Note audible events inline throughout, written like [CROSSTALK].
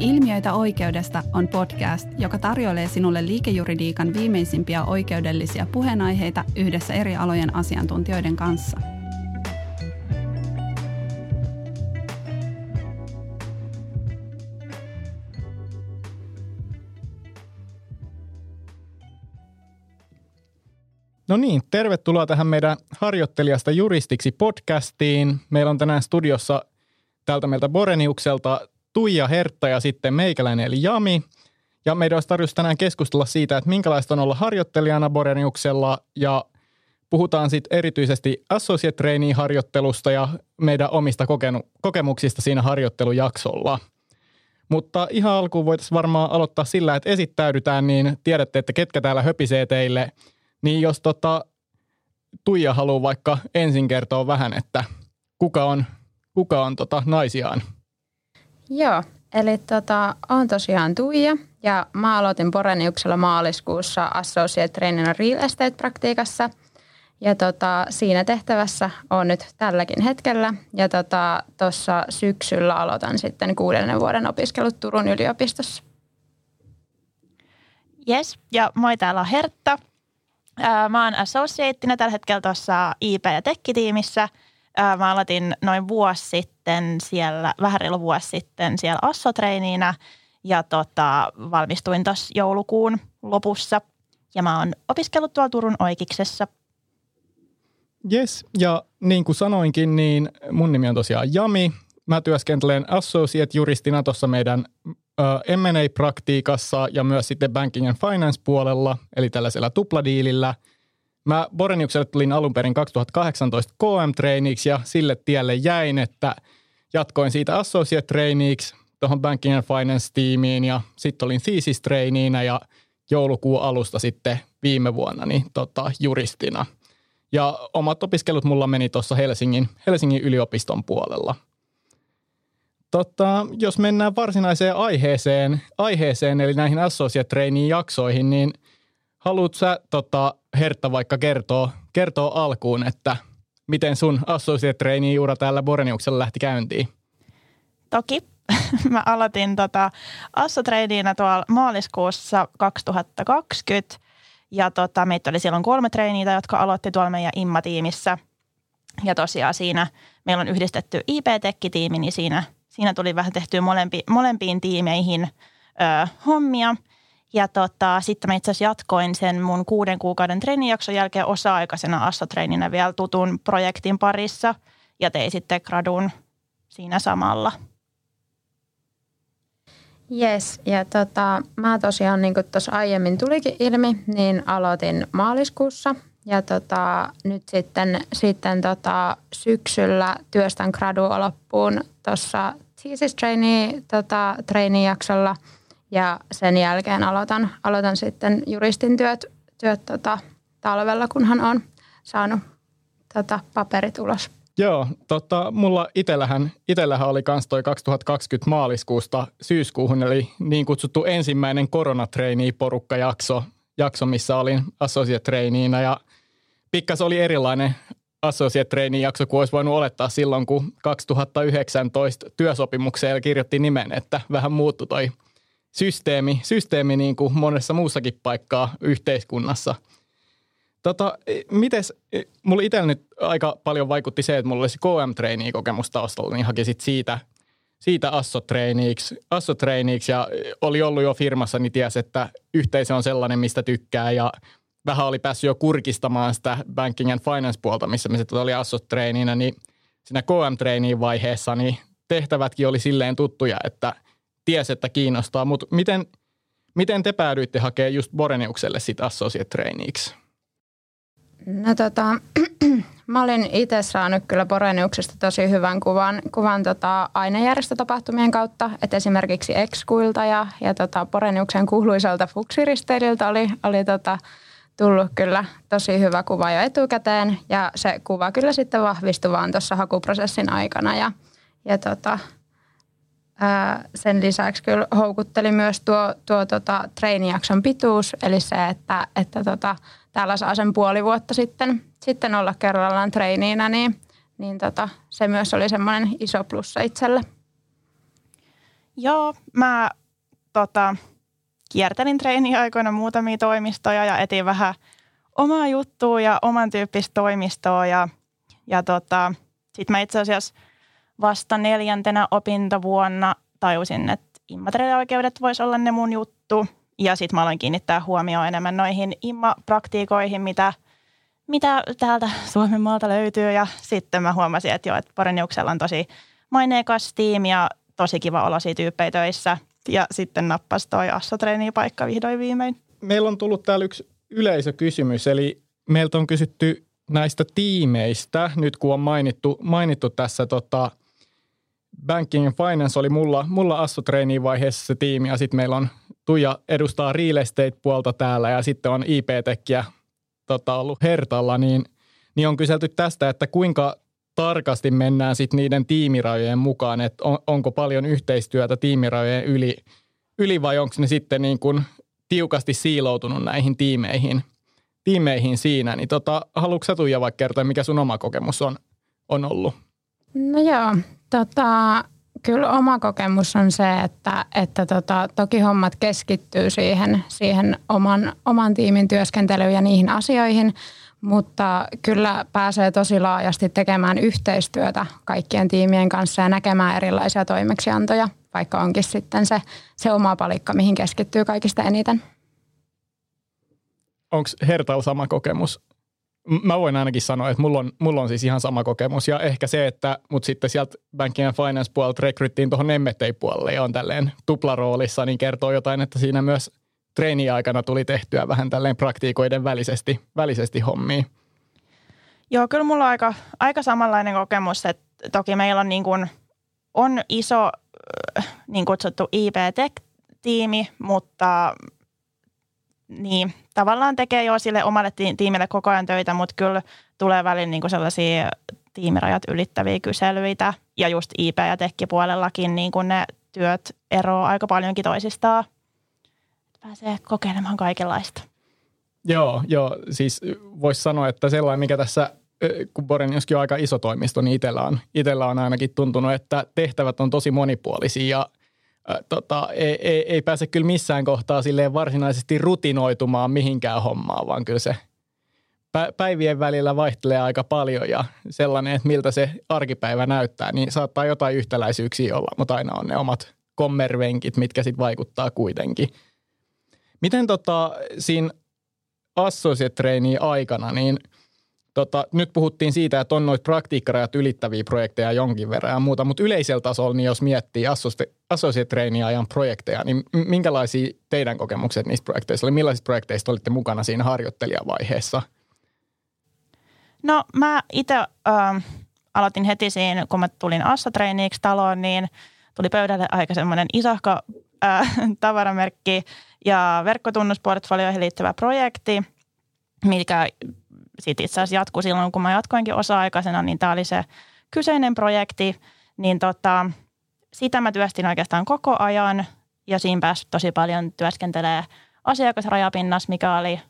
Ilmiöitä oikeudesta on podcast, joka tarjoilee sinulle liikejuridiikan viimeisimpiä oikeudellisia puheenaiheita yhdessä eri alojen asiantuntijoiden kanssa. No niin, tervetuloa tähän meidän harjoittelijasta juristiksi podcastiin. Meillä on tänään studiossa täältä meiltä Boreniukselta Tuija Hertta ja sitten meikäläinen eli Jami. Ja meidän olisi tarjous tänään keskustella siitä, että minkälaista on olla harjoittelijana Boreniuksella ja puhutaan sitten erityisesti associate trainee harjoittelusta ja meidän omista kokemuksista siinä harjoittelujaksolla. Mutta ihan alkuun voitaisiin varmaan aloittaa sillä, että esittäydytään, niin tiedätte, että ketkä täällä höpisee teille. Niin jos tota, Tuija haluaa vaikka ensin kertoa vähän, että kuka on, kuka on tota naisiaan – Joo, eli tota, on tosiaan Tuija ja mä aloitin Boreniuksella maaliskuussa Associate Trainina Real Estate-praktiikassa. Ja tota, siinä tehtävässä on nyt tälläkin hetkellä. Ja tuossa tota, syksyllä aloitan sitten kuudennen vuoden opiskelut Turun yliopistossa. Yes, ja moi täällä on Hertta. Mä oon associateina tällä hetkellä tuossa IP- ja tekkitiimissä – Mä aloitin noin vuosi sitten siellä, vähän reilu vuosi sitten siellä assotreiniinä ja tota, valmistuin tuossa joulukuun lopussa. Ja mä oon opiskellut tuolla Turun Oikiksessa. Yes, ja niin kuin sanoinkin, niin mun nimi on tosiaan Jami. Mä työskentelen associate-juristina tuossa meidän M&A-praktiikassa ja myös sitten banking and finance puolella, eli tällaisella tupladiilillä – Mä Boreniukselle tulin alun perin 2018 KM-traineeksi ja sille tielle jäin, että jatkoin siitä associate traineeksi tuohon Banking and Finance-tiimiin ja sitten olin thesis ja joulukuun alusta sitten viime vuonna niin tota, juristina. Ja omat opiskelut mulla meni tuossa Helsingin, Helsingin yliopiston puolella. Tota, jos mennään varsinaiseen aiheeseen, aiheeseen eli näihin associate trainee jaksoihin, niin haluatko sä tota, Hertta vaikka kertoo, kertoo alkuun, että miten sun associate trainee ura täällä Boreniuksella lähti käyntiin? Toki. [LAUGHS] Mä aloitin tota assotraineena tuolla maaliskuussa 2020 ja tota, meitä oli silloin kolme treiniitä, jotka aloitti tuolla meidän IMMA-tiimissä. Ja tosiaan siinä meillä on yhdistetty IP-tekkitiimi, niin siinä, siinä tuli vähän tehtyä molempi, molempiin tiimeihin ö, hommia – ja tota, sitten mä itse asiassa jatkoin sen mun kuuden kuukauden treenijakson jälkeen osa-aikaisena assotreeninä vielä tutun projektin parissa ja tein sitten gradun siinä samalla. Yes, ja tota, mä tosiaan, niin kuin tuossa aiemmin tulikin ilmi, niin aloitin maaliskuussa ja tota, nyt sitten, sitten tota, syksyllä työstän gradua loppuun tuossa thesis trainee, tota, trainee-jaksolla – ja sen jälkeen aloitan, aloitan sitten juristin työt, työt tota, talvella, kunhan on saanut tota, paperit ulos. Joo, tota, mulla itellähän, itellähän oli kans toi 2020 maaliskuusta syyskuuhun, eli niin kutsuttu ensimmäinen koronatreini-porukka jakso, missä olin associate trainiina ja pikkas oli erilainen associate jakso kuin olisi voinut olettaa silloin, kun 2019 työsopimukseen kirjoitti nimen, että vähän muuttui toi systeemi, systeemi niin kuin monessa muussakin paikkaa yhteiskunnassa. Tota, mites, mulla itsellä nyt aika paljon vaikutti se, että mulla olisi KM-treeniä kokemus taustalla, niin haki sit siitä, siitä assotreeniksi, assotreeniksi. Ja oli ollut jo firmassa, niin tiesi, että yhteisö on sellainen, mistä tykkää. Ja vähän oli päässyt jo kurkistamaan sitä banking and finance puolta, missä me sitten oli assotreeninä, niin siinä KM-treeniin vaiheessa niin tehtävätkin oli silleen tuttuja, että – ties, että kiinnostaa, mutta miten, miten te päädyitte hakemaan just Boreniukselle sitä associate traineeiksi? No tota, [CLEARS THROAT] mä olin itse saanut kyllä Boreniuksesta tosi hyvän kuvan, kuvan tota ainejärjestötapahtumien kautta, että esimerkiksi Exkuilta ja, ja tota Boreniuksen kuuluiselta fuksiristeilyltä oli, oli tota, tullut kyllä tosi hyvä kuva jo etukäteen. Ja se kuva kyllä sitten vahvistui vaan tuossa hakuprosessin aikana ja, ja tota, sen lisäksi kyllä houkutteli myös tuo, tuo tota, treenijakson pituus, eli se, että, että tota, täällä saa sen puoli vuotta sitten, sitten olla kerrallaan treiniinä, niin, niin tota, se myös oli semmoinen iso plussa itselle. Joo, mä tota, kiertelin treeniaikoina muutamia toimistoja ja etin vähän omaa juttua ja oman tyyppistä toimistoa ja, ja tota, sitten mä itse asiassa vasta neljäntenä opintovuonna tajusin, että immateriaalioikeudet voisi olla ne mun juttu. Ja sitten mä aloin kiinnittää huomioon enemmän noihin imma-praktiikoihin, mitä, mitä täältä Suomen maalta löytyy. Ja sitten mä huomasin, että joo, että Poreniuksella on tosi maineikas tiimi ja tosi kiva olosia tyyppejä töissä. Ja sitten nappas toi paikka vihdoin viimein. Meillä on tullut täällä yksi yleisökysymys, eli meiltä on kysytty näistä tiimeistä, nyt kun on mainittu, mainittu tässä tota, Banking and Finance oli mulla, mulla assu vaiheessa se tiimi ja sitten meillä on Tuija edustaa real estate-puolta täällä ja sitten on IP-tekkiä tota, ollut Hertalla, niin, niin on kyselty tästä, että kuinka tarkasti mennään sitten niiden tiimirajojen mukaan, että on, onko paljon yhteistyötä tiimirajojen yli, yli vai onko ne sitten niin kuin tiukasti siiloutunut näihin tiimeihin, tiimeihin siinä. Niin tota, haluatko sä Tuija vaikka kertoa, mikä sun oma kokemus on, on ollut? No joo, tota, kyllä oma kokemus on se, että, että tota, toki hommat keskittyy siihen, siihen oman, oman tiimin työskentelyyn ja niihin asioihin, mutta kyllä pääsee tosi laajasti tekemään yhteistyötä kaikkien tiimien kanssa ja näkemään erilaisia toimeksiantoja, vaikka onkin sitten se, se oma palikka, mihin keskittyy kaikista eniten. Onko Hertal sama kokemus? Mä voin ainakin sanoa, että mulla on, mulla on siis ihan sama kokemus ja ehkä se, että mut sitten sieltä Banking and Finance puolelta rekryttiin tuohon M&A-puolelle ja on tälleen tuplaroolissa, niin kertoo jotain, että siinä myös treeni-aikana tuli tehtyä vähän tälleen praktiikoiden välisesti, välisesti hommia. Joo, kyllä mulla on aika, aika samanlainen kokemus, että toki meillä on, niin kuin, on iso niin kutsuttu IP-tech-tiimi, mutta niin, tavallaan tekee jo sille omalle tiimille koko ajan töitä, mutta kyllä tulee välillä niin kuin sellaisia tiimirajat ylittäviä kyselyitä. Ja just IP- ja tekkipuolellakin niin kuin ne työt eroavat aika paljonkin toisistaan. Pääsee kokeilemaan kaikenlaista. Joo, joo, siis voisi sanoa, että sellainen, mikä tässä, kun Boreniuskin on aika iso toimisto, niin itsellä on, itsellä on ainakin tuntunut, että tehtävät on tosi monipuolisia ja tota, ei, ei, ei pääse kyllä missään kohtaa silleen varsinaisesti rutinoitumaan mihinkään hommaan, vaan kyllä se päivien välillä vaihtelee aika paljon ja sellainen, että miltä se arkipäivä näyttää, niin saattaa jotain yhtäläisyyksiä olla, mutta aina on ne omat kommervenkit, mitkä sitten vaikuttaa kuitenkin. Miten tota, siinä associate aikana, niin – Tota, nyt puhuttiin siitä, että on noita praktiikkarajat ylittäviä projekteja jonkin verran ja muuta, mutta yleisellä tasolla, niin jos miettii associate ajan projekteja, niin minkälaisia teidän kokemukset niistä projekteista oli? Millaisista projekteista olitte mukana siinä harjoittelijavaiheessa? No mä itse äh, aloitin heti siinä, kun mä tulin Assa-treeniiksi taloon, niin tuli pöydälle aika semmoinen isohko äh, tavaramerkki ja verkkotunnusportfolioihin liittyvä projekti, mikä sitten itse asiassa jatkui silloin, kun mä jatkoinkin osa-aikaisena, niin tämä oli se kyseinen projekti, niin tota, sitä mä työstin oikeastaan koko ajan ja siinä pääsi tosi paljon työskentelee asiakasrajapinnassa, mikä oli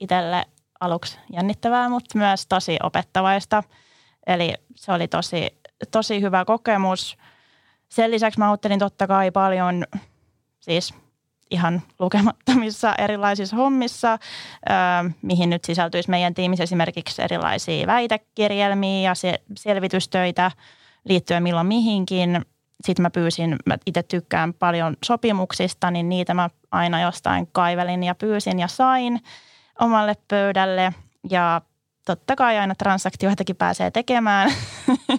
itselle aluksi jännittävää, mutta myös tosi opettavaista. Eli se oli tosi, tosi hyvä kokemus. Sen lisäksi mä auttelin totta kai paljon siis ihan lukemattomissa erilaisissa hommissa, mihin nyt sisältyisi meidän tiimissä esimerkiksi erilaisia väitekirjelmiä ja se, selvitystöitä liittyen milloin mihinkin. Sitten mä pyysin, mä itse tykkään paljon sopimuksista, niin niitä mä aina jostain kaivelin ja pyysin ja sain omalle pöydälle. Ja totta kai aina transaktioitakin pääsee tekemään,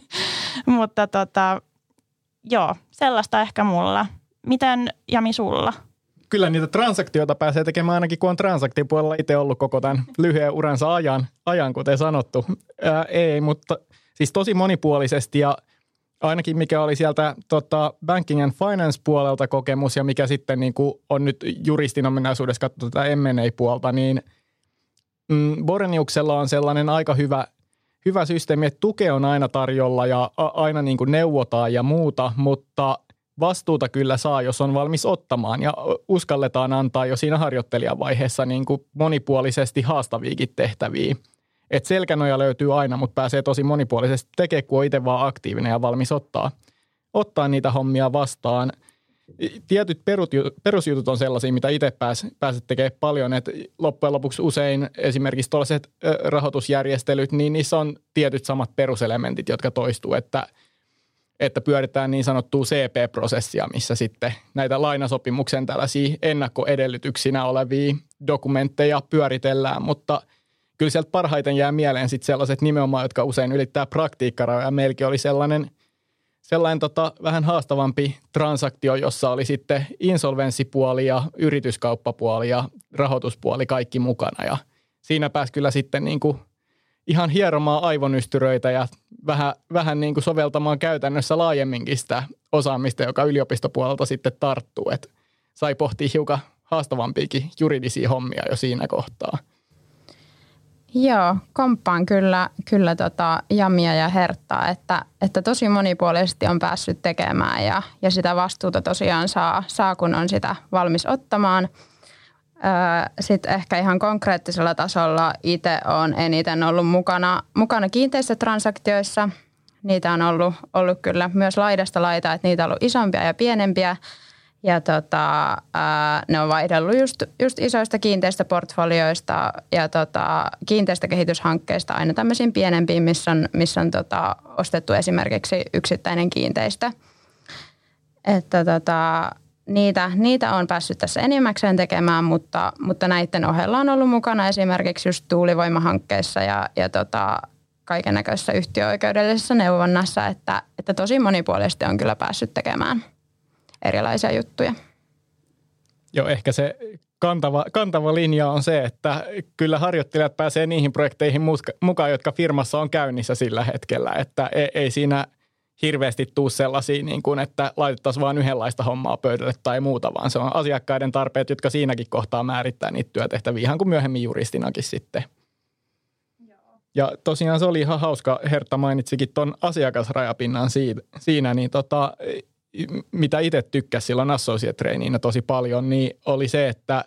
[LAUGHS] mutta tota, joo, sellaista ehkä mulla. Miten Jami sulla? Kyllä niitä transaktioita pääsee tekemään ainakin, kun on transaktiopuolella itse ollut koko tämän lyhyen uransa ajan, ajan kuten sanottu. Ää, ei, mutta siis tosi monipuolisesti ja ainakin mikä oli sieltä tota, banking and finance puolelta kokemus ja mikä sitten niin kuin on nyt juristin ominaisuudessa katsottu tätä M&A-puolta, niin mm, Boreniuksella on sellainen aika hyvä, hyvä systeemi, että tuke on aina tarjolla ja a, aina niin kuin neuvotaan ja muuta, mutta – vastuuta kyllä saa, jos on valmis ottamaan ja uskalletaan antaa jo siinä harjoittelijavaiheessa niin kuin monipuolisesti haastaviikin tehtäviä. Et selkänoja löytyy aina, mutta pääsee tosi monipuolisesti tekemään, kun on itse vaan aktiivinen ja valmis ottaa, ottaa niitä hommia vastaan. tietyt perusjutut on sellaisia, mitä itse pääs, pääset tekemään paljon, että loppujen lopuksi usein esimerkiksi tuollaiset rahoitusjärjestelyt, niin niissä on tietyt samat peruselementit, jotka toistuu, että, että pyöritään niin sanottua CP-prosessia, missä sitten näitä lainasopimuksen tällaisia ennakkoedellytyksinä olevia dokumentteja pyöritellään, mutta kyllä sieltä parhaiten jää mieleen sitten sellaiset nimenomaan, jotka usein ylittää praktiikkarajoja. Meilläkin oli sellainen – sellainen tota, vähän haastavampi transaktio, jossa oli sitten insolvenssipuoli ja yrityskauppapuoli ja rahoituspuoli kaikki mukana. Ja siinä pääsi kyllä sitten niin kuin ihan hieromaan aivonystyröitä ja vähän, vähän niin kuin soveltamaan käytännössä laajemminkin sitä osaamista, joka yliopistopuolelta sitten tarttuu. Et sai pohtia hiukan haastavampiakin juridisia hommia jo siinä kohtaa. Joo, komppaan kyllä, kyllä tota Jamia ja Herttaa, että, että tosi monipuolisesti on päässyt tekemään ja, ja sitä vastuuta tosiaan saa, saa, kun on sitä valmis ottamaan. Sitten ehkä ihan konkreettisella tasolla itse olen eniten ollut mukana, mukana kiinteistötransaktioissa. Niitä on ollut, ollut kyllä myös laidasta laita, että niitä on ollut isompia ja pienempiä – ja tota, ne on vaihdellut just, just isoista kiinteistöportfolioista ja tota, kiinteistökehityshankkeista aina tämmöisiin pienempiin, missä on, missä on tota, ostettu esimerkiksi yksittäinen kiinteistö. Että tota, niitä, niitä on päässyt tässä enimmäkseen tekemään, mutta, mutta näiden ohella on ollut mukana esimerkiksi just tuulivoimahankkeissa ja, ja tota, kaiken näköisessä yhtiöoikeudellisessa neuvonnassa, että, että tosi monipuolisesti on kyllä päässyt tekemään – erilaisia juttuja. Joo, ehkä se kantava, kantava linja on se, että kyllä harjoittelijat pääsee niihin projekteihin mukaan, jotka firmassa on käynnissä sillä hetkellä, että ei, ei siinä hirveästi tuu sellaisia, niin kuin, että laitettaisiin vain yhdenlaista hommaa pöydälle tai muuta, vaan se on asiakkaiden tarpeet, jotka siinäkin kohtaa määrittää niitä työtehtäviä, ihan kuin myöhemmin juristinakin sitten. Ja tosiaan se oli ihan hauska, Hertta mainitsikin tuon asiakasrajapinnan siinä, niin tota, mitä itse tykkäsin silloin associate tosi paljon, niin oli se, että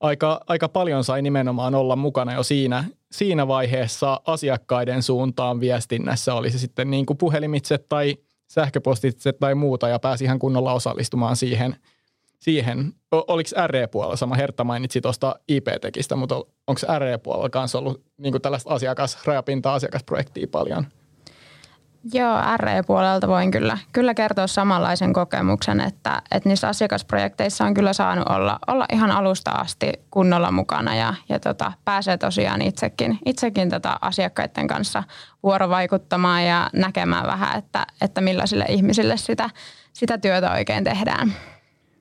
aika, aika paljon sai nimenomaan olla mukana jo siinä, siinä vaiheessa asiakkaiden suuntaan viestinnässä, oli se sitten niin kuin puhelimitse tai sähköpostitse tai muuta ja pääsi ihan kunnolla osallistumaan siihen. siihen. Oliko RE-puolella, sama Hertta mainitsi tuosta IP-tekistä, mutta onko RE-puolella kanssa ollut niin kuin tällaista asiakasrajapinta-asiakasprojektia paljon – Joo, RE-puolelta voin kyllä, kyllä kertoa samanlaisen kokemuksen, että, että niissä asiakasprojekteissa on kyllä saanut olla, olla ihan alusta asti kunnolla mukana ja, ja tota, pääsee tosiaan itsekin, itsekin tota asiakkaiden kanssa vuorovaikuttamaan ja näkemään vähän, että, että millaisille ihmisille sitä, sitä työtä oikein tehdään.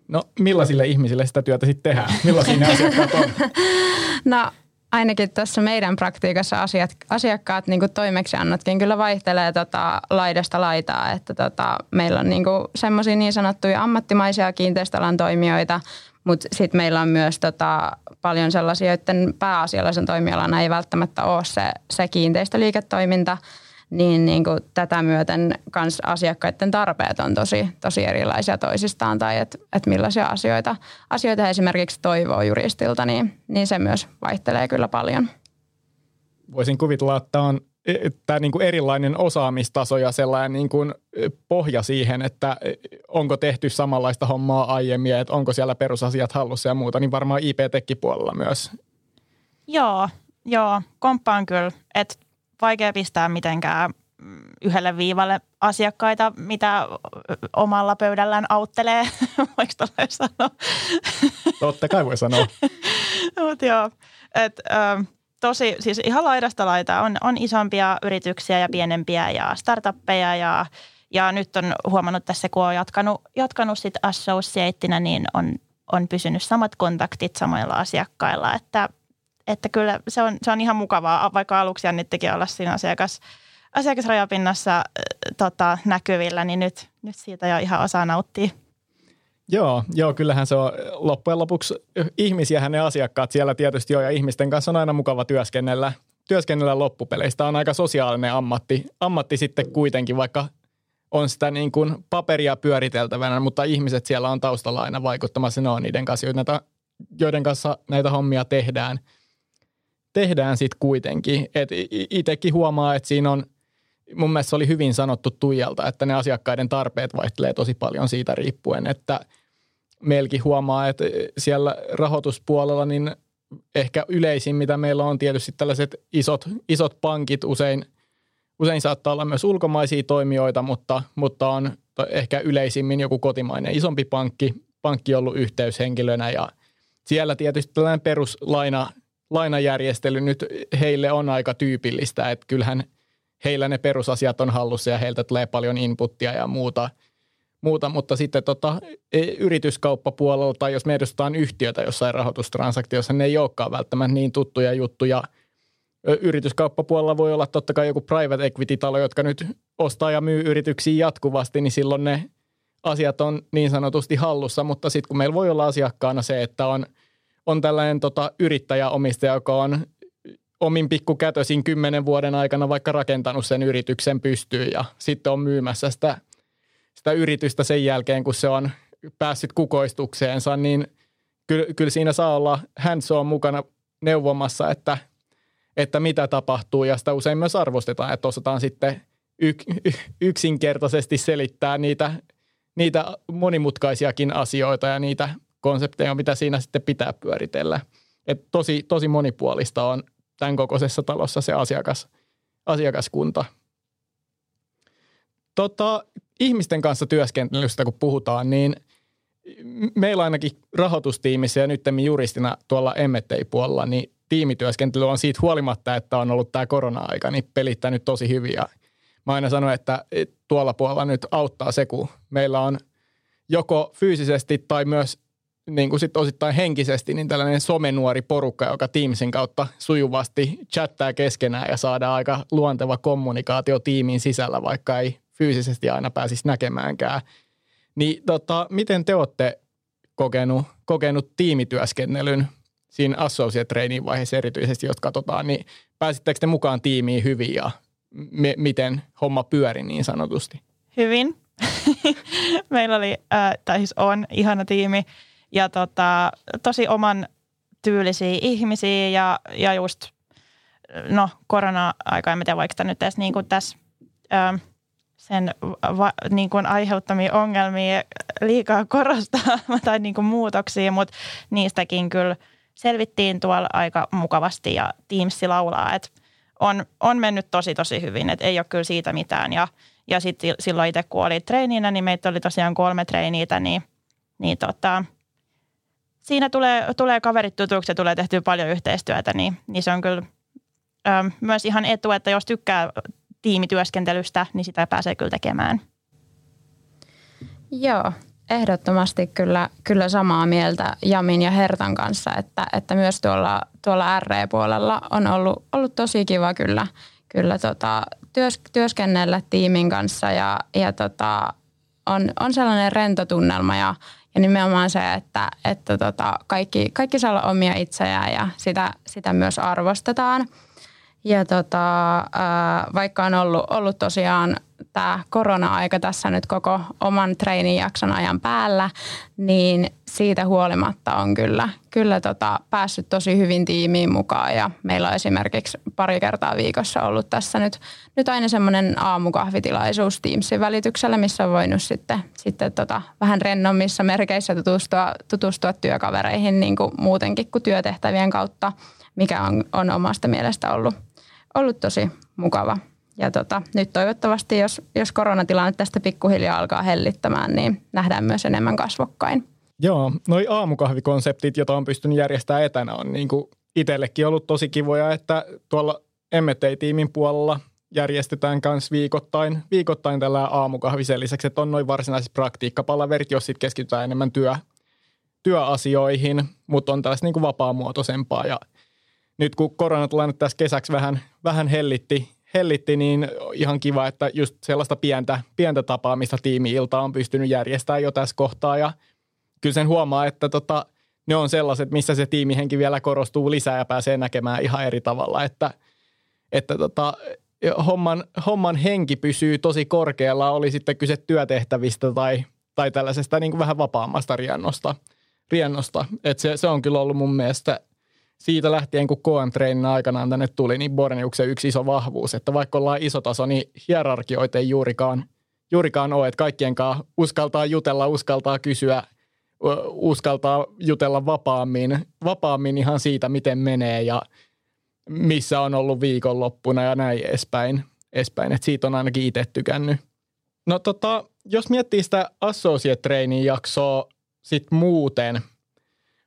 No millaisille ihmisille sitä työtä sitten tehdään? Millaisia ne asiakkaat on? [LAUGHS] no ainakin tässä meidän praktiikassa asiat, asiakkaat niin toimeksiannotkin kyllä vaihtelee tota, laidasta laitaa, että tota, meillä on niin semmoisia niin sanottuja ammattimaisia kiinteistöalan toimijoita, mutta sitten meillä on myös tota, paljon sellaisia, joiden pääasiallisen toimialana ei välttämättä ole se, se kiinteistöliiketoiminta – niin, niin kuin tätä myöten kans asiakkaiden tarpeet on tosi, tosi erilaisia toisistaan tai että et millaisia asioita, asioita esimerkiksi toivoo juristilta, niin, niin se myös vaihtelee kyllä paljon. Voisin kuvitella, että on tämä niin kuin erilainen osaamistaso ja sellainen niin kuin pohja siihen, että onko tehty samanlaista hommaa aiemmin, että onko siellä perusasiat hallussa ja muuta, niin varmaan IP-tekkipuolella myös. Joo, joo, komppaan kyllä, että vaikea pistää mitenkään yhdelle viivalle asiakkaita, mitä omalla pöydällään auttelee, [LAUGHS] voiko tällä sanoa? Totta kai voi sanoa. [LAUGHS] Mutta joo, et, ö, tosi, siis ihan laidasta laita on, on isompia yrityksiä ja pienempiä ja startuppeja ja, ja nyt on huomannut tässä, kun on jatkanut, jatkanut sit associateina, niin on, on pysynyt samat kontaktit samoilla asiakkailla, että että kyllä se on, se on ihan mukavaa, vaikka aluksi jännittikin olla siinä asiakas, asiakasrajapinnassa tota, näkyvillä, niin nyt, nyt siitä jo ihan osaa nauttia. Joo, joo, kyllähän se on loppujen lopuksi ihmisiä ne asiakkaat siellä tietysti on ja ihmisten kanssa on aina mukava työskennellä, työskennellä loppupeleistä. on aika sosiaalinen ammatti, ammatti sitten kuitenkin, vaikka on sitä niin kuin paperia pyöriteltävänä, mutta ihmiset siellä on taustalla aina vaikuttamassa. Ne on niiden kanssa, joiden kanssa näitä hommia tehdään – tehdään sitten kuitenkin. Et itsekin huomaa, että siinä on, mun mielestä oli hyvin sanottu Tuijalta, että ne asiakkaiden tarpeet vaihtelee tosi paljon siitä riippuen, että meilläkin huomaa, että siellä rahoituspuolella niin ehkä yleisin, mitä meillä on tietysti tällaiset isot, isot pankit, usein, usein saattaa olla myös ulkomaisia toimijoita, mutta, mutta on ehkä yleisimmin joku kotimainen isompi pankki, pankki ollut yhteyshenkilönä ja siellä tietysti tällainen peruslaina lainajärjestely nyt heille on aika tyypillistä, että kyllähän heillä ne perusasiat on hallussa ja heiltä tulee paljon inputtia ja muuta, muuta mutta sitten tota, e, yrityskauppapuolella tai jos me edustetaan yhtiötä jossain rahoitustransaktiossa, ne ei olekaan välttämättä niin tuttuja juttuja. Yrityskauppapuolella voi olla totta kai joku private equity-talo, jotka nyt ostaa ja myy yrityksiä jatkuvasti, niin silloin ne asiat on niin sanotusti hallussa, mutta sitten kun meillä voi olla asiakkaana se, että on – on tällainen tota, yrittäjäomistaja, joka on omin pikkukätösin kymmenen vuoden aikana vaikka rakentanut sen yrityksen pystyyn ja sitten on myymässä sitä, sitä yritystä sen jälkeen, kun se on päässyt kukoistukseensa, niin kyllä, kyllä siinä saa olla hands on mukana neuvomassa, että, että mitä tapahtuu. Ja sitä usein myös arvostetaan, että osataan sitten yk, yksinkertaisesti selittää niitä, niitä monimutkaisiakin asioita ja niitä konsepteja, mitä siinä sitten pitää pyöritellä. Et tosi, tosi monipuolista on tämän kokoisessa talossa se asiakas, asiakaskunta. Tota, ihmisten kanssa työskentelystä kun puhutaan, niin meillä ainakin rahoitustiimissä ja nyt juristina tuolla M&A-puolella, niin tiimityöskentely on siitä huolimatta, että on ollut tämä korona-aika, niin pelittänyt tosi hyvin. Ja mä aina sanon, että tuolla puolella nyt auttaa se, kun meillä on joko fyysisesti tai myös niin kuin sit osittain henkisesti, niin tällainen somenuori porukka, joka Teamsin kautta sujuvasti chattaa keskenään ja saadaan aika luonteva kommunikaatio tiimin sisällä, vaikka ei fyysisesti aina pääsisi näkemäänkään. Niin tota, miten te olette kokenut, kokenut tiimityöskennelyn siinä associate training vaiheessa erityisesti, jos katsotaan, niin pääsittekö te mukaan tiimiin hyvin ja me, miten homma pyöri niin sanotusti? Hyvin. [LAUGHS] Meillä oli, äh, tai siis on ihana tiimi ja tota, tosi oman tyylisiä ihmisiä ja, ja just no korona-aika, en tiedä tämä nyt edes niin kuin tässä ö, sen va, niin kuin aiheuttamia ongelmia liikaa korostaa [LAUGHS] tai niin kuin muutoksia, mutta niistäkin kyllä selvittiin tuolla aika mukavasti ja Teamsi laulaa, että on, on mennyt tosi tosi hyvin, että ei ole kyllä siitä mitään. Ja, ja sitten silloin itse kun oli treeninä, niin meitä oli tosiaan kolme treeniitä, niin, niin tota, siinä tulee, tulee kaverit tutuksi ja tulee tehtyä paljon yhteistyötä, niin, niin se on kyllä ö, myös ihan etu, että jos tykkää tiimityöskentelystä, niin sitä pääsee kyllä tekemään. Joo, ehdottomasti kyllä, kyllä samaa mieltä Jamin ja Hertan kanssa, että, että myös tuolla, tuolla RE-puolella on ollut, ollut tosi kiva kyllä, kyllä tota, työs, työskennellä tiimin kanssa ja, ja tota, on, on sellainen rento tunnelma ja, ja nimenomaan se, että, että tota, kaikki, kaikki saa olla omia itseään ja sitä, sitä myös arvostetaan. Ja tota, vaikka on ollut, ollut tosiaan tämä korona-aika tässä nyt koko oman treenijakson ajan päällä, niin siitä huolimatta on kyllä, kyllä tota, päässyt tosi hyvin tiimiin mukaan. Ja meillä on esimerkiksi pari kertaa viikossa ollut tässä nyt, nyt aina semmoinen aamukahvitilaisuus Teamsin välityksellä, missä on voinut sitten, sitten tota, vähän rennommissa merkeissä tutustua, tutustua työkavereihin niin kuin muutenkin kuin työtehtävien kautta, mikä on, on omasta mielestä ollut, ollut tosi mukava ja tota, nyt toivottavasti, jos, jos koronatilanne tästä pikkuhiljaa alkaa hellittämään, niin nähdään myös enemmän kasvokkain. Joo, noi aamukahvikonseptit, joita on pystynyt järjestämään etänä, on niin kuin itsellekin ollut tosi kivoja, että tuolla M&A-tiimin puolella järjestetään myös viikoittain, viikoittain tällä aamukahvi sen lisäksi, että on noin varsinaiset praktiikkapalaverit, jos sitten keskitytään enemmän työ, työasioihin, mutta on tällaista niin vapaamuotoisempaa. Ja nyt kun koronatilanne tässä kesäksi vähän, vähän hellitti, hellitti, niin ihan kiva, että just sellaista pientä, pientä tapaamista tiimi-ilta on pystynyt järjestämään jo tässä kohtaa ja kyllä sen huomaa, että tota, ne on sellaiset, missä se tiimihenki vielä korostuu lisää ja pääsee näkemään ihan eri tavalla, että, että tota, homman, homman henki pysyy tosi korkealla, oli sitten kyse työtehtävistä tai, tai tällaisesta niin kuin vähän vapaammasta riennosta. riennosta. Et se, se on kyllä ollut mun mielestä siitä lähtien, kun KM-treenin aikanaan tänne tuli, niin Borneuksen yksi iso vahvuus, että vaikka ollaan iso taso, niin hierarkioita ei juurikaan, juurikaan ole, että kaikkien kanssa uskaltaa jutella, uskaltaa kysyä, uskaltaa jutella vapaammin, vapaammin ihan siitä, miten menee ja missä on ollut viikonloppuna ja näin edespäin. edespäin. Et siitä on ainakin itse tykännyt. No tota, jos miettii sitä associate training jaksoa sit muuten,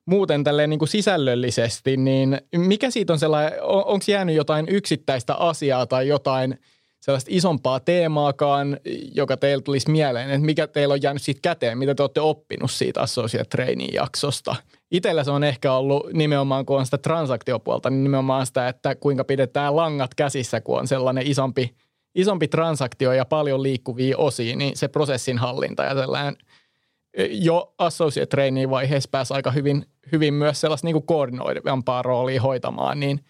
muuten tälleen niin kuin sisällöllisesti, niin mikä siitä on sellainen, on, onko jäänyt jotain yksittäistä asiaa tai jotain sellaista isompaa teemaakaan, joka teillä tulisi mieleen, että mikä teillä on jäänyt siitä käteen, mitä te olette oppinut siitä associate training jaksosta. Itellä se on ehkä ollut nimenomaan, kun on sitä transaktiopuolta, niin nimenomaan sitä, että kuinka pidetään langat käsissä, kun on sellainen isompi, isompi transaktio ja paljon liikkuvia osia, niin se prosessin hallinta ja sellainen – jo associate vaiheessa pääsi aika hyvin, hyvin myös sellaista niin koordinoivampaa roolia hoitamaan, niin,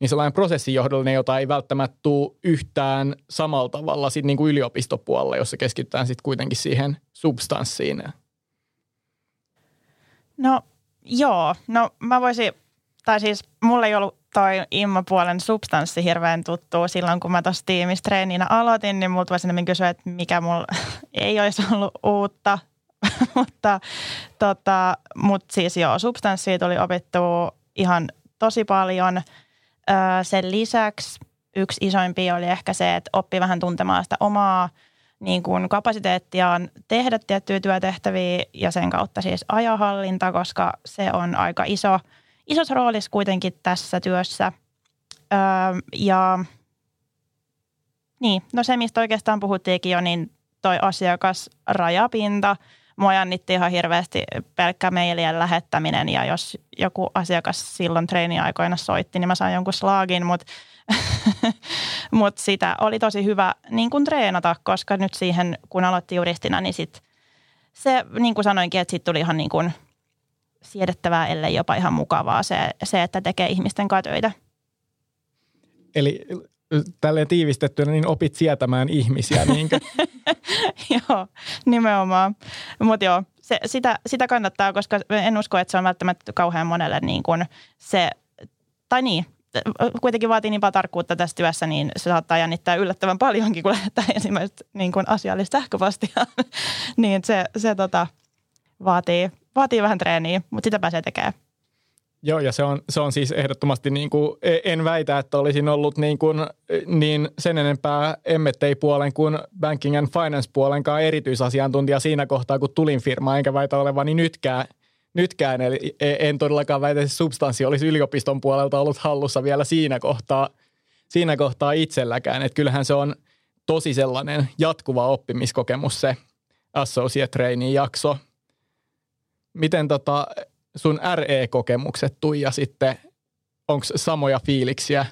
niin sellainen prosessijohdollinen, jota ei välttämättä tule yhtään samalla tavalla sit niin kuin yliopistopuolella, jossa keskitytään sitten kuitenkin siihen substanssiin. No joo, no mä voisin, tai siis mulla ei ollut toi Imma-puolen substanssi hirveän tuttu silloin, kun mä tuossa tiimissä treeninä aloitin, niin multa voisi kysyä, että mikä mulla [LAUGHS] ei olisi ollut uutta [LAUGHS] mutta tota, mut siis joo, substanssia tuli opittu ihan tosi paljon. Öö, sen lisäksi yksi isoimpia oli ehkä se, että oppi vähän tuntemaan sitä omaa niin kuin kapasiteettiaan tehdä tiettyjä työtehtäviä ja sen kautta siis ajahallinta, koska se on aika iso, isossa roolissa kuitenkin tässä työssä. Öö, ja niin, no se mistä oikeastaan puhuttiinkin jo, niin toi asiakasrajapinta – mua jännitti ihan hirveästi pelkkä mailien lähettäminen ja jos joku asiakas silloin treeniaikoina soitti, niin mä sain jonkun slaagin, mutta [LAUGHS] mut sitä oli tosi hyvä niin kun treenata, koska nyt siihen, kun aloitti juristina, niin sit se, niin kuin sanoinkin, että siitä tuli ihan niin kuin siedettävää, ellei jopa ihan mukavaa se, se että tekee ihmisten kanssa töitä. Eli tälleen tiivistettynä, niin opit sietämään ihmisiä, niinkö? [LAUGHS] joo, nimenomaan. Mutta joo, se, sitä, sitä kannattaa, koska en usko, että se on välttämättä kauhean monelle niin kuin se, tai niin, kuitenkin vaatii niin paljon tarkkuutta tässä työssä, niin se saattaa jännittää yllättävän paljonkin, kun lähettää [LAUGHS] ensimmäistä niin kuin asiallista sähköpostia. [LAUGHS] niin se, se tota, vaatii, vaatii vähän treeniä, mutta sitä pääsee tekemään. Joo, ja se on, se on siis ehdottomasti, niin kuin, e, en väitä, että olisin ollut niin, kuin, e, niin sen enempää M&A-puolen kuin banking and finance-puolenkaan erityisasiantuntija siinä kohtaa, kun tulin firmaan, enkä väitä olevani nytkään. nytkään eli e, en todellakaan väitä, että substanssi olisi yliopiston puolelta ollut hallussa vielä siinä kohtaa, siinä kohtaa itselläkään. Että kyllähän se on tosi sellainen jatkuva oppimiskokemus se associate training jakso. Miten tota, sun RE-kokemukset, Tuija, sitten onko samoja fiiliksiä?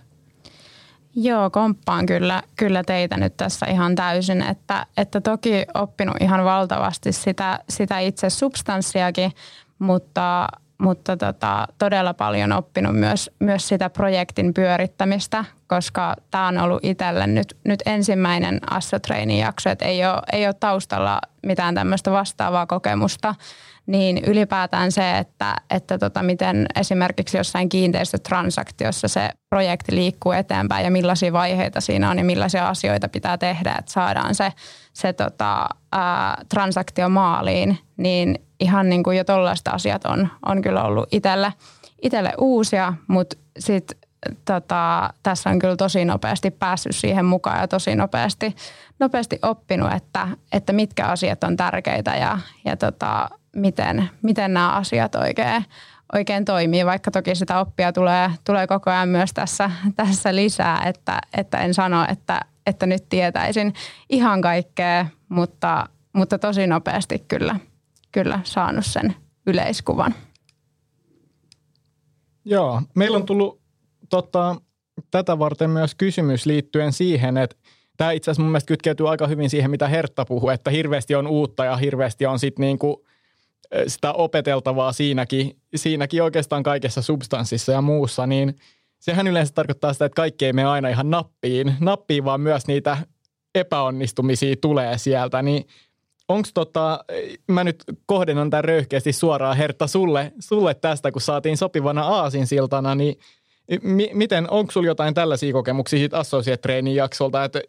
Joo, komppaan kyllä, kyllä teitä nyt tässä ihan täysin, että, että toki oppinut ihan valtavasti sitä, sitä itse substanssiakin, mutta, mutta tota, todella paljon oppinut myös, myös sitä projektin pyörittämistä, koska tämä on ollut itselle nyt, nyt ensimmäinen Assotrainin jakso, että ei ole, ei ole taustalla mitään tämmöistä vastaavaa kokemusta – niin ylipäätään se, että, että tota, miten esimerkiksi jossain kiinteistötransaktiossa se projekti liikkuu eteenpäin ja millaisia vaiheita siinä on ja millaisia asioita pitää tehdä, että saadaan se, se tota, ää, transaktio maaliin, niin ihan niin kuin jo tollaista asiat on, on kyllä ollut itselle, itselle uusia, mutta sitten tota, tässä on kyllä tosi nopeasti päässyt siihen mukaan ja tosi nopeasti, nopeasti oppinut, että, että mitkä asiat on tärkeitä ja, ja tota, miten, miten nämä asiat oikein, oikein toimii, vaikka toki sitä oppia tulee, tulee koko ajan myös tässä, tässä lisää, että, että en sano, että, että nyt tietäisin ihan kaikkea, mutta, mutta tosi nopeasti kyllä, kyllä saanut sen yleiskuvan. Joo, meillä on tullut tota, tätä varten myös kysymys liittyen siihen, että tämä itse asiassa mun mielestä kytkeytyy aika hyvin siihen, mitä Hertta puhuu, että hirveästi on uutta ja hirveästi on sitten niinku sitä opeteltavaa siinäkin, siinäkin oikeastaan kaikessa substanssissa ja muussa, niin sehän yleensä tarkoittaa sitä, että kaikki ei mene aina ihan nappiin, nappiin vaan myös niitä epäonnistumisia tulee sieltä, niin onko tota, mä nyt kohdennan tämän röyhkeästi suoraan Hertta sulle, sulle tästä, kun saatiin sopivana aasinsiltana, niin mi- miten, onko sulla jotain tällaisia kokemuksia siitä associate jaksolta, että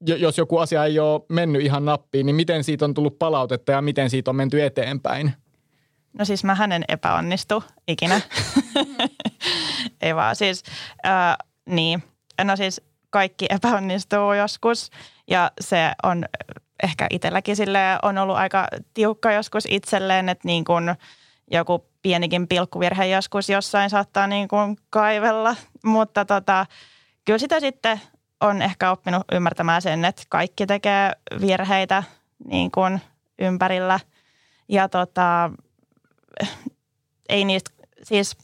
jos joku asia ei ole mennyt ihan nappiin, niin miten siitä on tullut palautetta ja miten siitä on menty eteenpäin? No siis mä hänen epäonnistu ikinä. [LAUGHS] Ei vaan siis, äh, niin. No siis kaikki epäonnistuu joskus ja se on ehkä itselläkin sille on ollut aika tiukka joskus itselleen, että niin kuin joku pienikin pilkkuvirhe joskus jossain saattaa niin kuin kaivella, mutta tota, kyllä sitä sitten on ehkä oppinut ymmärtämään sen, että kaikki tekee virheitä niin kuin ympärillä. Ja tota, ei niistä, siis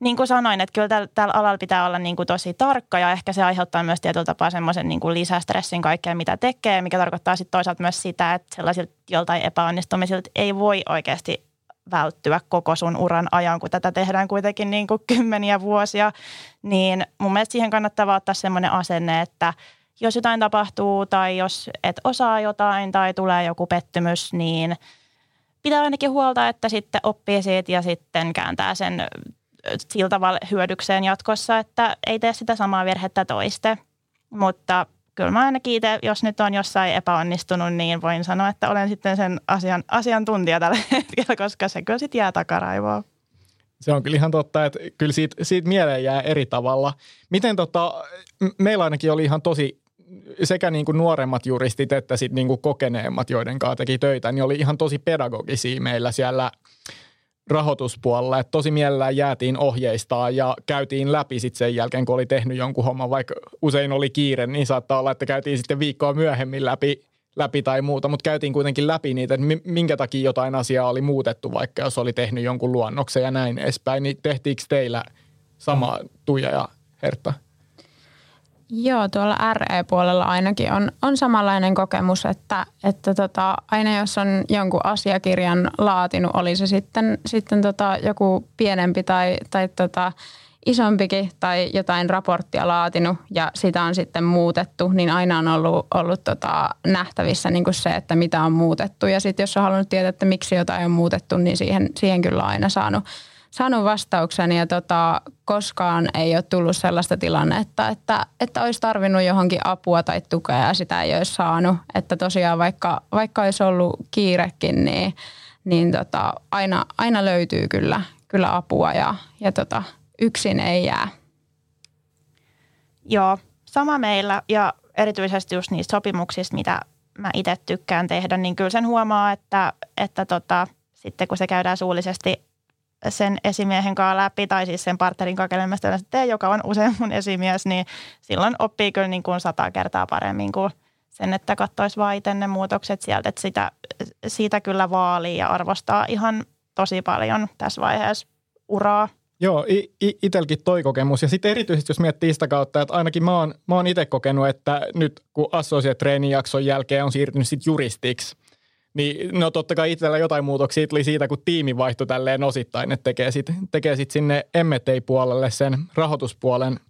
niin kuin sanoin, että kyllä tällä, tällä alalla pitää olla niin kuin tosi tarkka ja ehkä se aiheuttaa myös tietyllä tapaa semmoisen niin lisästressin kaikkeen, mitä tekee, mikä tarkoittaa sitten toisaalta myös sitä, että sellaisilta joltain epäonnistumisilta ei voi oikeasti välttyä koko sun uran ajan, kun tätä tehdään kuitenkin niin kuin kymmeniä vuosia, niin mun mielestä siihen kannattaa ottaa semmoinen asenne, että jos jotain tapahtuu tai jos et osaa jotain tai tulee joku pettymys, niin pitää ainakin huolta, että sitten oppii siitä ja sitten kääntää sen sillä tavalla hyödykseen jatkossa, että ei tee sitä samaa virhettä toiste. Mutta kyllä mä ainakin itse, jos nyt on jossain epäonnistunut, niin voin sanoa, että olen sitten sen asian, asiantuntija tällä [LAUGHS] hetkellä, koska se kyllä sitten jää takaraivoon. Se on kyllä ihan totta, että kyllä siitä, siitä mieleen jää eri tavalla. Miten tota, meillä ainakin oli ihan tosi sekä niin kuin nuoremmat juristit että sit niin kuin kokeneemmat, joiden kanssa teki töitä, niin oli ihan tosi pedagogisia meillä siellä rahoituspuolella. Että tosi mielellään jäätiin ohjeistaa ja käytiin läpi sitten sen jälkeen, kun oli tehnyt jonkun homman, vaikka usein oli kiire, niin saattaa olla, että käytiin sitten viikkoa myöhemmin läpi, läpi tai muuta, mutta käytiin kuitenkin läpi niitä, että minkä takia jotain asiaa oli muutettu, vaikka jos oli tehnyt jonkun luonnoksen ja näin edespäin, niin tehtiinkö teillä sama Tuija ja Hertta? Joo, tuolla RE-puolella ainakin on, on samanlainen kokemus, että, että tota, aina jos on jonkun asiakirjan laatinut, oli se sitten, sitten tota joku pienempi tai, tai tota, isompikin tai jotain raporttia laatinut ja sitä on sitten muutettu, niin aina on ollut, ollut tota nähtävissä niin kuin se, että mitä on muutettu. Ja sitten jos on halunnut tietää, että miksi jotain on muutettu, niin siihen, siihen kyllä aina saanut – saanut vastauksen ja tota, koskaan ei ole tullut sellaista tilannetta, että, että olisi tarvinnut johonkin apua tai tukea ja sitä ei olisi saanut. Että tosiaan vaikka, vaikka olisi ollut kiirekin, niin, niin tota, aina, aina löytyy kyllä, kyllä apua ja, ja tota, yksin ei jää. Joo, sama meillä ja erityisesti just niistä sopimuksista, mitä mä itse tykkään tehdä, niin kyllä sen huomaa, että, että tota, sitten kun se käydään suullisesti sen esimiehen kanssa läpi tai siis sen partnerin kanssa tee, joka on usein mun esimies, niin silloin oppii kyllä niin kuin sata kertaa paremmin kuin sen, että katsoisi vain ne muutokset sieltä, että sitä, siitä kyllä vaalii ja arvostaa ihan tosi paljon tässä vaiheessa uraa. Joo, itselläkin toi kokemus. Ja sitten erityisesti, jos miettii sitä kautta, että ainakin mä oon, mä oon itse kokenut, että nyt kun associate jakson jälkeen on siirtynyt sitten juristiksi – niin no totta kai itsellä jotain muutoksia tuli siitä, kun tiimi vaihtui tälleen osittain, että tekee sitten tekee sit sinne M&A-puolelle sen rahoituspuolen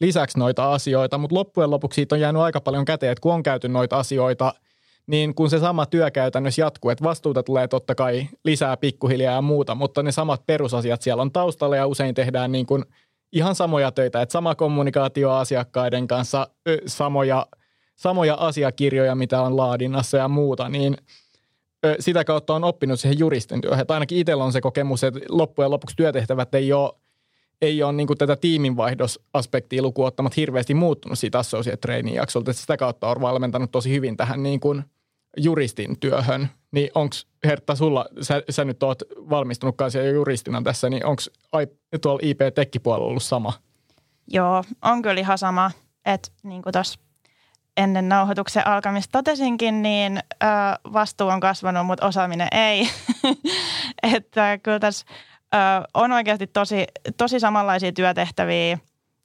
lisäksi noita asioita, mutta loppujen lopuksi siitä on jäänyt aika paljon käteen, että kun on käyty noita asioita, niin kun se sama työkäytännössä jatkuu, että vastuuta tulee totta kai lisää pikkuhiljaa ja muuta, mutta ne samat perusasiat siellä on taustalla ja usein tehdään niin kuin ihan samoja töitä, että sama kommunikaatio asiakkaiden kanssa, samoja, samoja asiakirjoja, mitä on laadinnassa ja muuta, niin – sitä kautta on oppinut siihen juristin työhön. Että ainakin itsellä on se kokemus, että loppujen lopuksi työtehtävät ei ole, ei ole niin tätä tiiminvaihdosaspektia lukuun ottamat hirveästi muuttunut siitä associate training jaksolta. Että sitä kautta on valmentanut tosi hyvin tähän niin kuin juristin työhön. Niin onko Hertta sulla, sä, sä nyt oot valmistunut kanssa jo juristina tässä, niin onko tuolla IP-tekkipuolella ollut sama? Joo, on kyllä ihan sama. Että niin kuin tuossa ennen nauhoituksen alkamista totesinkin, niin ö, vastuu on kasvanut, mutta osaaminen ei. [LAUGHS] että kyllä tässä ö, on oikeasti tosi, tosi samanlaisia työtehtäviä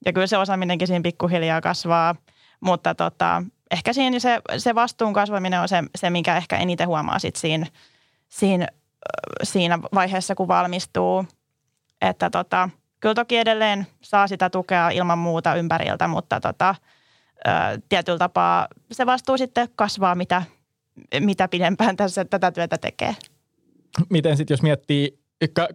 ja kyllä se osaaminenkin siinä pikkuhiljaa kasvaa, mutta tota, ehkä siinä se, se vastuun kasvaminen on se, se, mikä ehkä eniten huomaa sit siinä, siinä, siinä vaiheessa, kun valmistuu. Että tota, kyllä toki edelleen saa sitä tukea ilman muuta ympäriltä, mutta tota, tietyllä tapaa se vastuu sitten kasvaa, mitä, mitä pidempään tässä tätä työtä tekee. Miten sitten, jos miettii,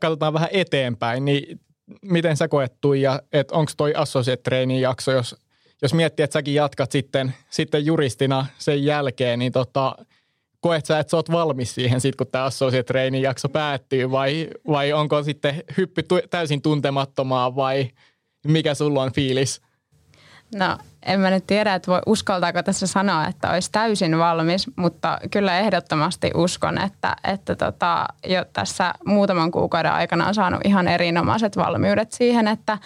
katsotaan vähän eteenpäin, niin miten sä koet Tuija, että onko toi associate jakso, jos, jos miettii, että säkin jatkat sitten, sitten juristina sen jälkeen, niin tota, koet sä, että sä oot valmis siihen sit, kun tämä associate jakso päättyy vai, vai onko sitten hyppy täysin tuntemattomaan vai mikä sulla on fiilis? No en mä nyt tiedä, että voi uskaltaako tässä sanoa, että olisi täysin valmis, mutta kyllä ehdottomasti uskon, että, että tota, jo tässä muutaman kuukauden aikana on saanut ihan erinomaiset valmiudet siihen, että,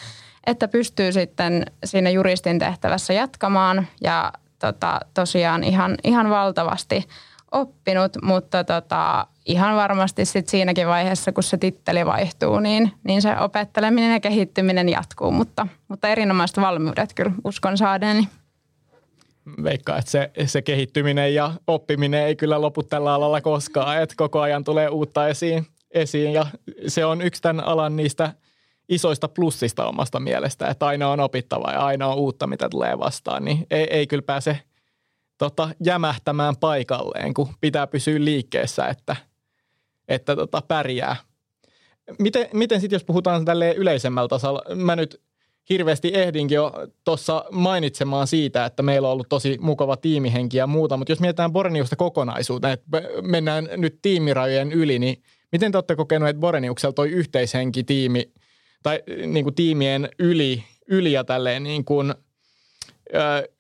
että pystyy sitten siinä juristin tehtävässä jatkamaan ja tota, tosiaan ihan, ihan valtavasti oppinut, mutta tota, ihan varmasti sit siinäkin vaiheessa, kun se titteli vaihtuu, niin, niin se opetteleminen ja kehittyminen jatkuu, mutta, mutta erinomaiset valmiudet kyllä uskon saadeeni. Veikkaa, että se, se kehittyminen ja oppiminen ei kyllä lopu tällä alalla koskaan, että koko ajan tulee uutta esiin, esiin ja se on yksi tämän alan niistä isoista plussista omasta mielestä, että aina on opittava ja aina on uutta, mitä tulee vastaan, niin ei, ei kyllä pääse tota, jämähtämään paikalleen, kun pitää pysyä liikkeessä, että – että tota, pärjää. Miten, miten sitten, jos puhutaan tälle yleisemmällä tasolla, mä nyt hirveästi ehdinkin jo tuossa mainitsemaan siitä, että meillä on ollut tosi mukava tiimihenki ja muuta, mutta jos mietitään Boreniusta kokonaisuutta, että mennään nyt tiimirajojen yli, niin miten te olette kokenut, että Boreniuksella toi yhteishenki tiimi tai niin kuin tiimien yli, yli ja tälleen niin kuin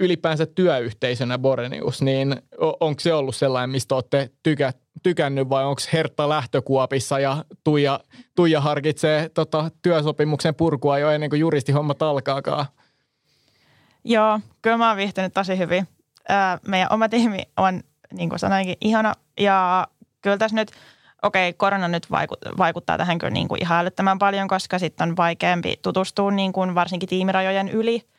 ylipäänsä työyhteisönä Borenius, niin onko se ollut sellainen, mistä olette tykä, tykännyt vai onko Hertta lähtökuopissa ja Tuija, Tuija harkitsee tota, työsopimuksen purkua jo ennen kuin juristihommat alkaakaan? Joo, kyllä mä oon viihtynyt tosi hyvin. meidän oma tiimi on, niin kuin sanoinkin, ihana ja kyllä tässä nyt, okei, okay, korona nyt vaikuttaa tähän kyllä niin kuin ihan älyttömän paljon, koska sitten on vaikeampi tutustua niin kuin varsinkin tiimirajojen yli –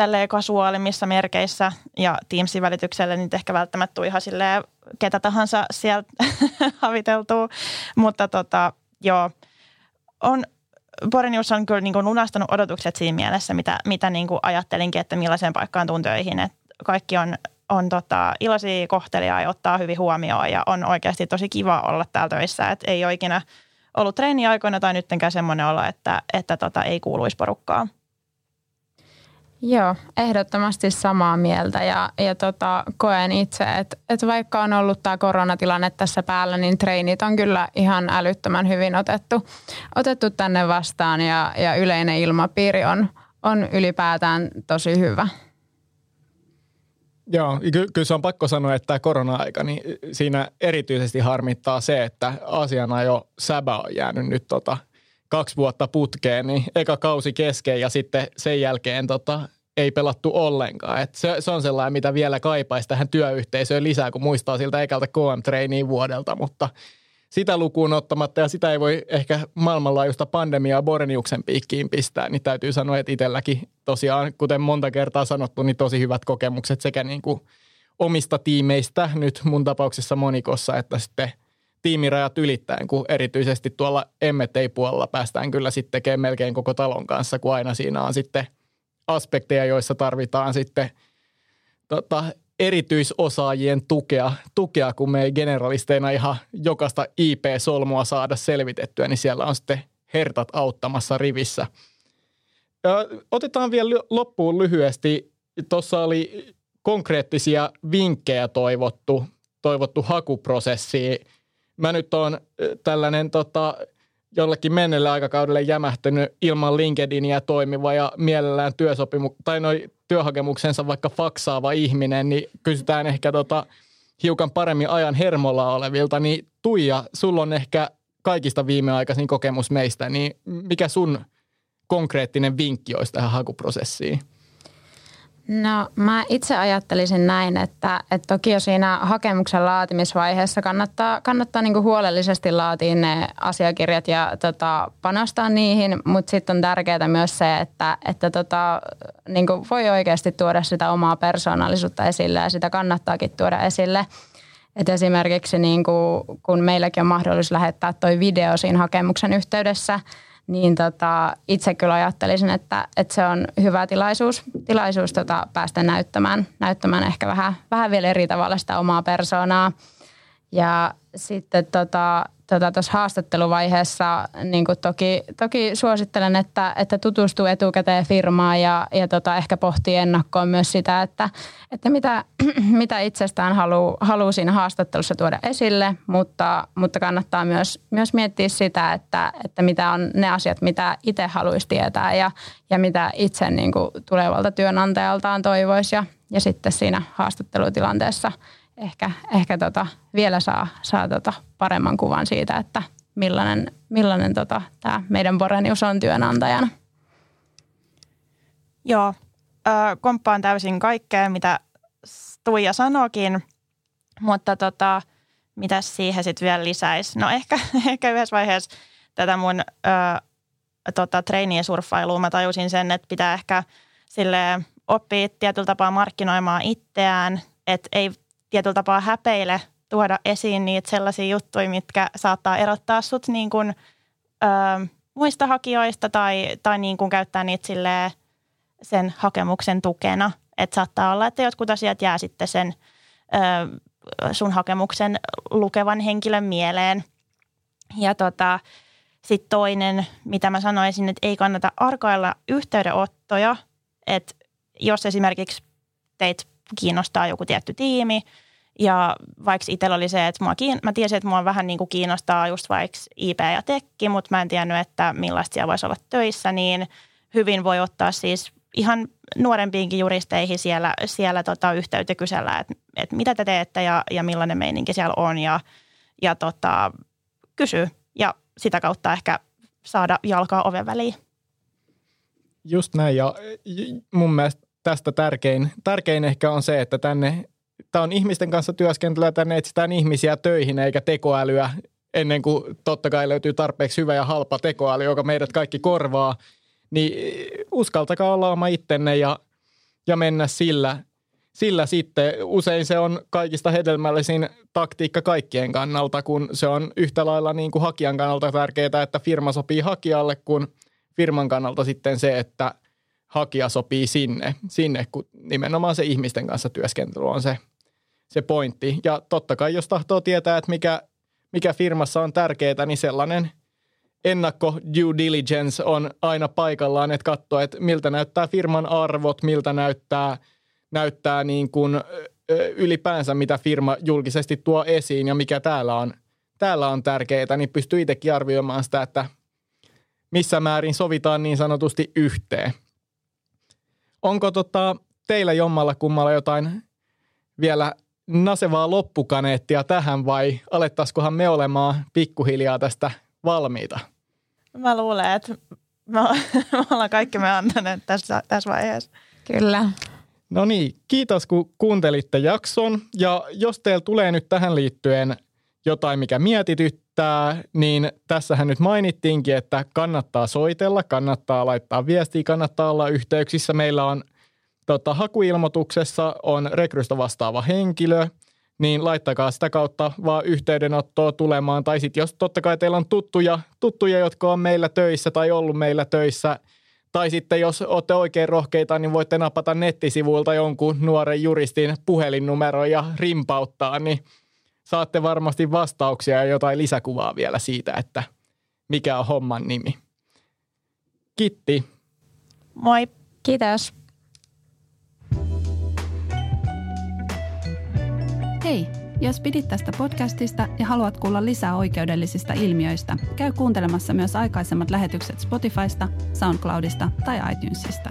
tälleen kasuaalimmissa merkeissä ja Teamsin välityksellä, niin ehkä välttämättä tuu ihan silleen ketä tahansa sieltä [LAUGHS] haviteltuu. Mutta tota, joo, on, Borenius on kyllä niin kuin lunastanut odotukset siinä mielessä, mitä, mitä niin kuin ajattelinkin, että millaiseen paikkaan tuun töihin. Että kaikki on, on tota, iloisia kohtelia ja ottaa hyvin huomioon ja on oikeasti tosi kiva olla täällä töissä. Että ei ole ikinä ollut treeniaikoina tai nyttenkään semmoinen olo, että, että tota, ei kuuluisi porukkaa. Joo, ehdottomasti samaa mieltä ja, ja tota, koen itse, että, että vaikka on ollut tämä koronatilanne tässä päällä, niin treenit on kyllä ihan älyttömän hyvin otettu, otettu tänne vastaan ja, ja yleinen ilmapiiri on, on ylipäätään tosi hyvä. Joo, ky- kyllä se on pakko sanoa, että tämä korona-aika, niin siinä erityisesti harmittaa se, että jo säbä on jäänyt nyt tota – kaksi vuotta putkeen, niin eka kausi kesken ja sitten sen jälkeen tota, ei pelattu ollenkaan. Et se, se on sellainen, mitä vielä kaipaisi tähän työyhteisöön lisää, kun muistaa siltä ekalta KM-treeniin vuodelta, mutta sitä lukuun ottamatta ja sitä ei voi ehkä maailmanlaajuista pandemiaa Boreniuksen piikkiin pistää, niin täytyy sanoa, että itselläkin tosiaan, kuten monta kertaa sanottu, niin tosi hyvät kokemukset sekä niin kuin omista tiimeistä nyt mun tapauksessa monikossa, että sitten – tiimirajat ylittäen, kun erityisesti tuolla M&A-puolella päästään kyllä sitten tekemään melkein koko talon kanssa, kun aina siinä on sitten aspekteja, joissa tarvitaan sitten tota, erityisosaajien tukea, tukea, kun me ei generalisteina ihan jokaista IP-solmua saada selvitettyä, niin siellä on sitten hertat auttamassa rivissä. Otetaan vielä loppuun lyhyesti. Tuossa oli konkreettisia vinkkejä toivottu, toivottu hakuprosessiin mä nyt oon tällainen tota, jollekin menneelle aikakaudelle jämähtynyt ilman LinkedInia toimiva ja mielellään työsopimu- tai noi työhakemuksensa vaikka faksaava ihminen, niin kysytään ehkä tota, hiukan paremmin ajan hermolla olevilta, niin Tuija, sulla on ehkä kaikista viimeaikaisin kokemus meistä, niin mikä sun konkreettinen vinkki olisi tähän hakuprosessiin? No mä itse ajattelisin näin, että, että toki jo siinä hakemuksen laatimisvaiheessa kannattaa, kannattaa niin huolellisesti laatia ne asiakirjat ja tota, panostaa niihin, mutta sitten on tärkeää myös se, että, että tota, niin voi oikeasti tuoda sitä omaa persoonallisuutta esille ja sitä kannattaakin tuoda esille. Et esimerkiksi niin kuin, kun meilläkin on mahdollisuus lähettää toi video siinä hakemuksen yhteydessä – niin tota, itse kyllä ajattelisin, että, että se on hyvä tilaisuus, tilaisuus tota, päästä näyttämään, näyttämään ehkä vähän, vähän vielä eri tavalla sitä omaa persoonaa. Ja sitten tota, tota, haastatteluvaiheessa niin toki, toki suosittelen, että, että tutustuu etukäteen firmaan ja, ja tota, ehkä pohtii ennakkoon myös sitä, että, että mitä, [CLEARS THROAT] mitä itsestään haluaa haluu siinä haastattelussa tuoda esille, mutta, mutta kannattaa myös, myös miettiä sitä, että, että mitä on ne asiat, mitä itse haluaisi tietää ja, ja mitä itse niin kuin, tulevalta työnantajaltaan toivoisi. Ja, ja sitten siinä haastattelutilanteessa – ehkä, ehkä tota, vielä saa, saa tota paremman kuvan siitä, että millainen, millainen tota, tämä meidän Borenius on työnantajana. Joo, äh, komppaan täysin kaikkea, mitä Tuija sanokin, mutta tota, mitä siihen sitten vielä lisäisi? No ehkä, [LAUGHS] ehkä yhdessä vaiheessa tätä mun äh, tota, treenien surffailua mä tajusin sen, että pitää ehkä sille oppia tietyllä tapaa markkinoimaan itseään, että ei tietyllä tapaa häpeile tuoda esiin niitä sellaisia juttuja, mitkä saattaa erottaa sut niin kuin, ö, muista hakijoista tai, tai niin kuin käyttää niitä silleen sen hakemuksen tukena. Että saattaa olla, että jotkut asiat jää sitten sen ö, sun hakemuksen lukevan henkilön mieleen. Ja tota, sitten toinen, mitä mä sanoisin, että ei kannata arkailla yhteydenottoja, että jos esimerkiksi teit kiinnostaa joku tietty tiimi. Ja vaikka itsellä oli se, että mua kiin- mä tiesin, että mua vähän niin kuin kiinnostaa just vaikka IP ja tekki, mutta mä en tiennyt, että millaista siellä voisi olla töissä, niin hyvin voi ottaa siis ihan nuorempiinkin juristeihin siellä, siellä tota yhteyttä kysellä, että, että mitä te teette ja, ja millainen meininki siellä on ja, ja tota, kysy ja sitä kautta ehkä saada jalkaa oven väliin. Just näin ja mun mielestä tästä tärkein, tärkein ehkä on se, että tänne, tämä on ihmisten kanssa työskentelyä, tänne etsitään ihmisiä töihin eikä tekoälyä ennen kuin totta kai löytyy tarpeeksi hyvä ja halpa tekoäly, joka meidät kaikki korvaa, niin uskaltakaa olla oma ittenne ja, ja mennä sillä, sillä sitten. Usein se on kaikista hedelmällisin taktiikka kaikkien kannalta, kun se on yhtä lailla niin kuin hakijan kannalta tärkeää, että firma sopii hakijalle, kun firman kannalta sitten se, että – hakija sopii sinne, sinne, kun nimenomaan se ihmisten kanssa työskentely on se, se pointti. Ja totta kai, jos tahtoo tietää, että mikä, mikä firmassa on tärkeää, niin sellainen ennakko due diligence on aina paikallaan, että katsoo, että miltä näyttää firman arvot, miltä näyttää, näyttää niin kuin ylipäänsä, mitä firma julkisesti tuo esiin ja mikä täällä on, täällä on tärkeää, niin pystyy itsekin arvioimaan sitä, että missä määrin sovitaan niin sanotusti yhteen. Onko tota, teillä jommalla kummalla jotain vielä nasevaa loppukaneettia tähän vai alettaisikohan me olemaan pikkuhiljaa tästä valmiita? Mä luulen, että [LAUGHS] me, ollaan kaikki me antaneet tässä, tässä vaiheessa. Kyllä. No niin, kiitos kun kuuntelitte jakson. Ja jos teillä tulee nyt tähän liittyen jotain, mikä mietityttää, niin tässähän nyt mainittiinkin, että kannattaa soitella, kannattaa laittaa viestiä, kannattaa olla yhteyksissä. Meillä on tota, hakuilmoituksessa on rekrystä vastaava henkilö, niin laittakaa sitä kautta vaan yhteydenottoa tulemaan. Tai sitten jos totta kai teillä on tuttuja, tuttuja, jotka on meillä töissä tai ollut meillä töissä, tai sitten jos olette oikein rohkeita, niin voitte napata nettisivuilta jonkun nuoren juristin puhelinnumero ja rimpauttaa, niin – saatte varmasti vastauksia ja jotain lisäkuvaa vielä siitä, että mikä on homman nimi. Kitti. Moi. Kiitos. Hei, jos pidit tästä podcastista ja haluat kuulla lisää oikeudellisista ilmiöistä, käy kuuntelemassa myös aikaisemmat lähetykset Spotifysta, SoundCloudista tai iTunesista.